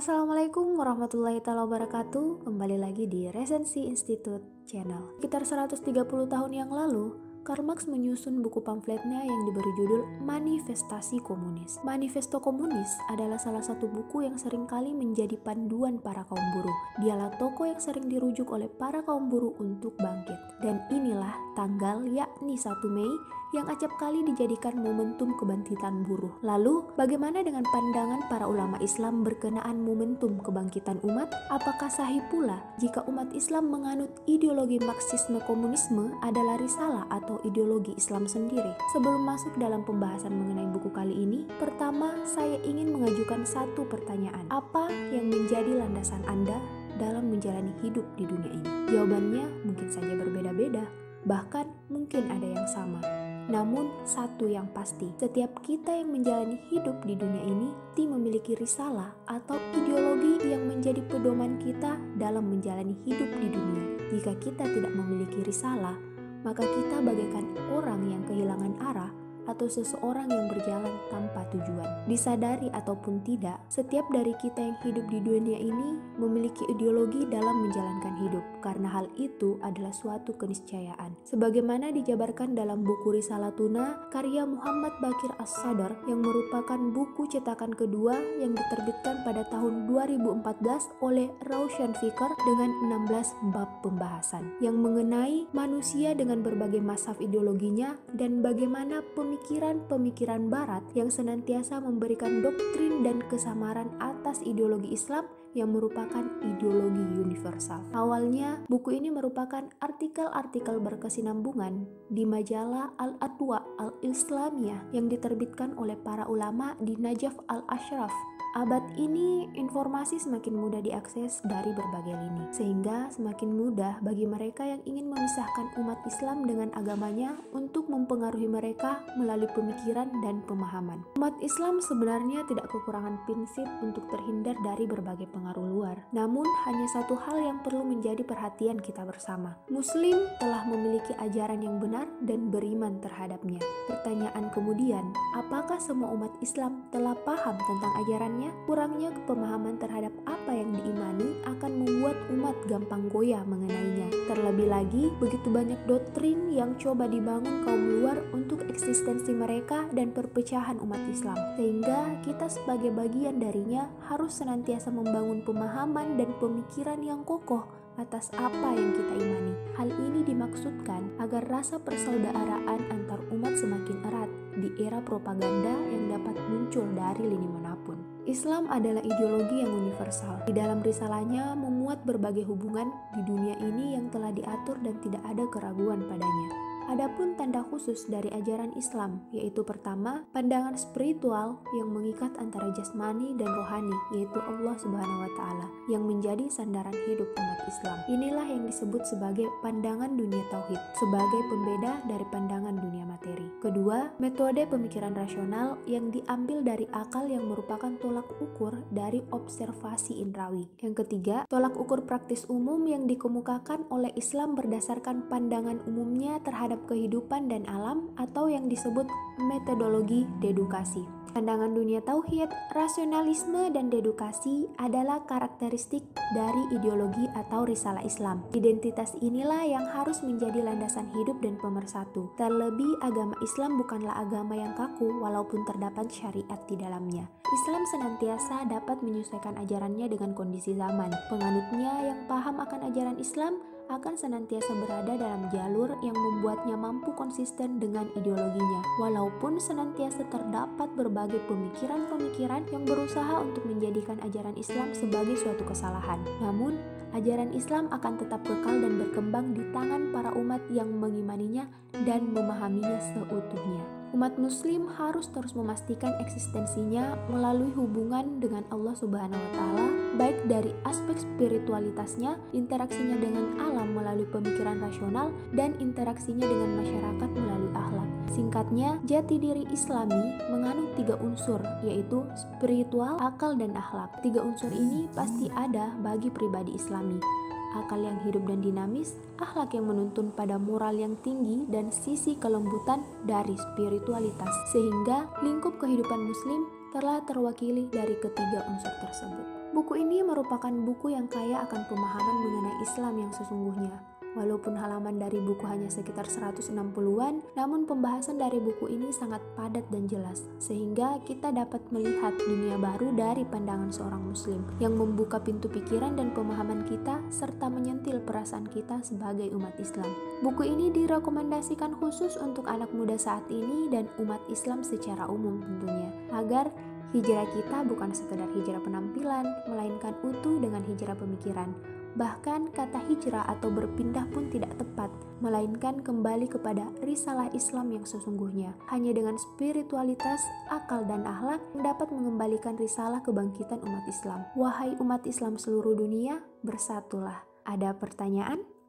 Assalamualaikum warahmatullahi wabarakatuh. Kembali lagi di Resensi Institute Channel. Sekitar 130 tahun yang lalu Karl Marx menyusun buku pamfletnya yang diberi judul Manifestasi Komunis. Manifesto Komunis adalah salah satu buku yang sering kali menjadi panduan para kaum buruh. Dialah tokoh yang sering dirujuk oleh para kaum buruh untuk bangkit. Dan inilah tanggal yakni 1 Mei yang acap kali dijadikan momentum kebangkitan buruh. Lalu, bagaimana dengan pandangan para ulama Islam berkenaan momentum kebangkitan umat? Apakah sahih pula jika umat Islam menganut ideologi Marxisme komunisme adalah risalah atau ideologi Islam sendiri? Sebelum masuk dalam pembahasan mengenai buku kali ini, pertama saya ingin mengajukan satu pertanyaan. Apa yang menjadi landasan Anda dalam menjalani hidup di dunia ini? Jawabannya mungkin saja berbeda-beda, bahkan mungkin ada yang sama. Namun, satu yang pasti, setiap kita yang menjalani hidup di dunia ini ti memiliki risalah atau ideologi yang menjadi pedoman kita dalam menjalani hidup di dunia. Jika kita tidak memiliki risalah, maka kita bagaikan atau seseorang yang berjalan tanpa tujuan. Disadari ataupun tidak, setiap dari kita yang hidup di dunia ini memiliki ideologi dalam menjalankan hidup, karena hal itu adalah suatu keniscayaan. Sebagaimana dijabarkan dalam buku Risalah Tuna, karya Muhammad Bakir As-Sadar yang merupakan buku cetakan kedua yang diterbitkan pada tahun 2014 oleh Raushan Fikar dengan 16 bab pembahasan yang mengenai manusia dengan berbagai masaf ideologinya dan bagaimana pemikiran pemikiran-pemikiran Barat yang senantiasa memberikan doktrin dan kesamaran atas ideologi Islam yang merupakan ideologi universal. Awalnya, buku ini merupakan artikel-artikel berkesinambungan di majalah Al-Adwa Al-Islamiyah yang diterbitkan oleh para ulama di Najaf Al-Ashraf Abad ini informasi semakin mudah diakses dari berbagai lini, sehingga semakin mudah bagi mereka yang ingin memisahkan umat Islam dengan agamanya untuk mempengaruhi mereka melalui pemikiran dan pemahaman. Umat Islam sebenarnya tidak kekurangan prinsip untuk terhindar dari berbagai pengaruh luar, namun hanya satu hal yang perlu menjadi perhatian kita bersama. Muslim telah memiliki ajaran yang benar dan beriman terhadapnya. Pertanyaan kemudian, apakah semua umat Islam telah paham tentang ajarannya? Kurangnya pemahaman terhadap apa yang diimani akan membuat umat gampang goyah mengenainya. Terlebih lagi, begitu banyak doktrin yang coba dibangun kaum luar untuk eksistensi mereka dan perpecahan umat Islam. Sehingga kita sebagai bagian darinya harus senantiasa membangun pemahaman dan pemikiran yang kokoh atas apa yang kita imani. Hal ini dimaksudkan agar rasa persaudaraan antar umat semakin erat di era propaganda yang dapat muncul dari lini mana pun. Islam adalah ideologi yang universal. Di dalam risalahnya memuat berbagai hubungan di dunia ini yang telah diatur dan tidak ada keraguan padanya. Adapun tanda khusus dari ajaran Islam, yaitu pertama, pandangan spiritual yang mengikat antara jasmani dan rohani, yaitu Allah Subhanahu wa taala, yang menjadi sandaran hidup umat Islam. Inilah yang disebut sebagai pandangan dunia tauhid, sebagai pembeda dari pandangan dunia materi. Kedua, metode pemikiran rasional yang diambil dari akal yang merupakan tolak ukur dari observasi indrawi. Yang ketiga, tolak ukur praktis umum yang dikemukakan oleh Islam berdasarkan pandangan umumnya terhadap kehidupan dan alam atau yang disebut metodologi dedukasi. Pandangan dunia tauhid, rasionalisme, dan dedukasi adalah karakteristik dari ideologi atau risalah Islam. Identitas inilah yang harus menjadi landasan hidup dan pemersatu. Terlebih, agama Islam bukanlah agama yang kaku walaupun terdapat syariat di dalamnya. Islam senantiasa dapat menyesuaikan ajarannya dengan kondisi zaman. Penganutnya yang paham akan ajaran Islam akan senantiasa berada dalam jalur yang membuatnya mampu konsisten dengan ideologinya, walaupun senantiasa terdapat berbagai pemikiran-pemikiran yang berusaha untuk menjadikan ajaran Islam sebagai suatu kesalahan. Namun, ajaran Islam akan tetap kekal dan berkembang di tangan para umat yang mengimaninya dan memahaminya seutuhnya. Umat muslim harus terus memastikan eksistensinya melalui hubungan dengan Allah Subhanahu wa taala, baik dari aspek spiritualitasnya, interaksinya dengan alam melalui pemikiran rasional dan interaksinya dengan masyarakat melalui akhlak. Singkatnya, jati diri Islami menganut tiga unsur, yaitu spiritual, akal, dan akhlak. Tiga unsur ini pasti ada bagi pribadi Islami akal yang hidup dan dinamis, akhlak yang menuntun pada moral yang tinggi, dan sisi kelembutan dari spiritualitas, sehingga lingkup kehidupan Muslim telah terwakili dari ketiga unsur tersebut. Buku ini merupakan buku yang kaya akan pemahaman mengenai Islam yang sesungguhnya. Walaupun halaman dari buku hanya sekitar 160-an, namun pembahasan dari buku ini sangat padat dan jelas, sehingga kita dapat melihat dunia baru dari pandangan seorang muslim yang membuka pintu pikiran dan pemahaman kita serta menyentil perasaan kita sebagai umat Islam. Buku ini direkomendasikan khusus untuk anak muda saat ini dan umat Islam secara umum tentunya, agar hijrah kita bukan sekedar hijrah penampilan, melainkan utuh dengan hijrah pemikiran Bahkan kata hijrah atau berpindah pun tidak tepat, melainkan kembali kepada risalah Islam yang sesungguhnya. Hanya dengan spiritualitas, akal, dan akhlak dapat mengembalikan risalah kebangkitan umat Islam. Wahai umat Islam seluruh dunia, bersatulah. Ada pertanyaan?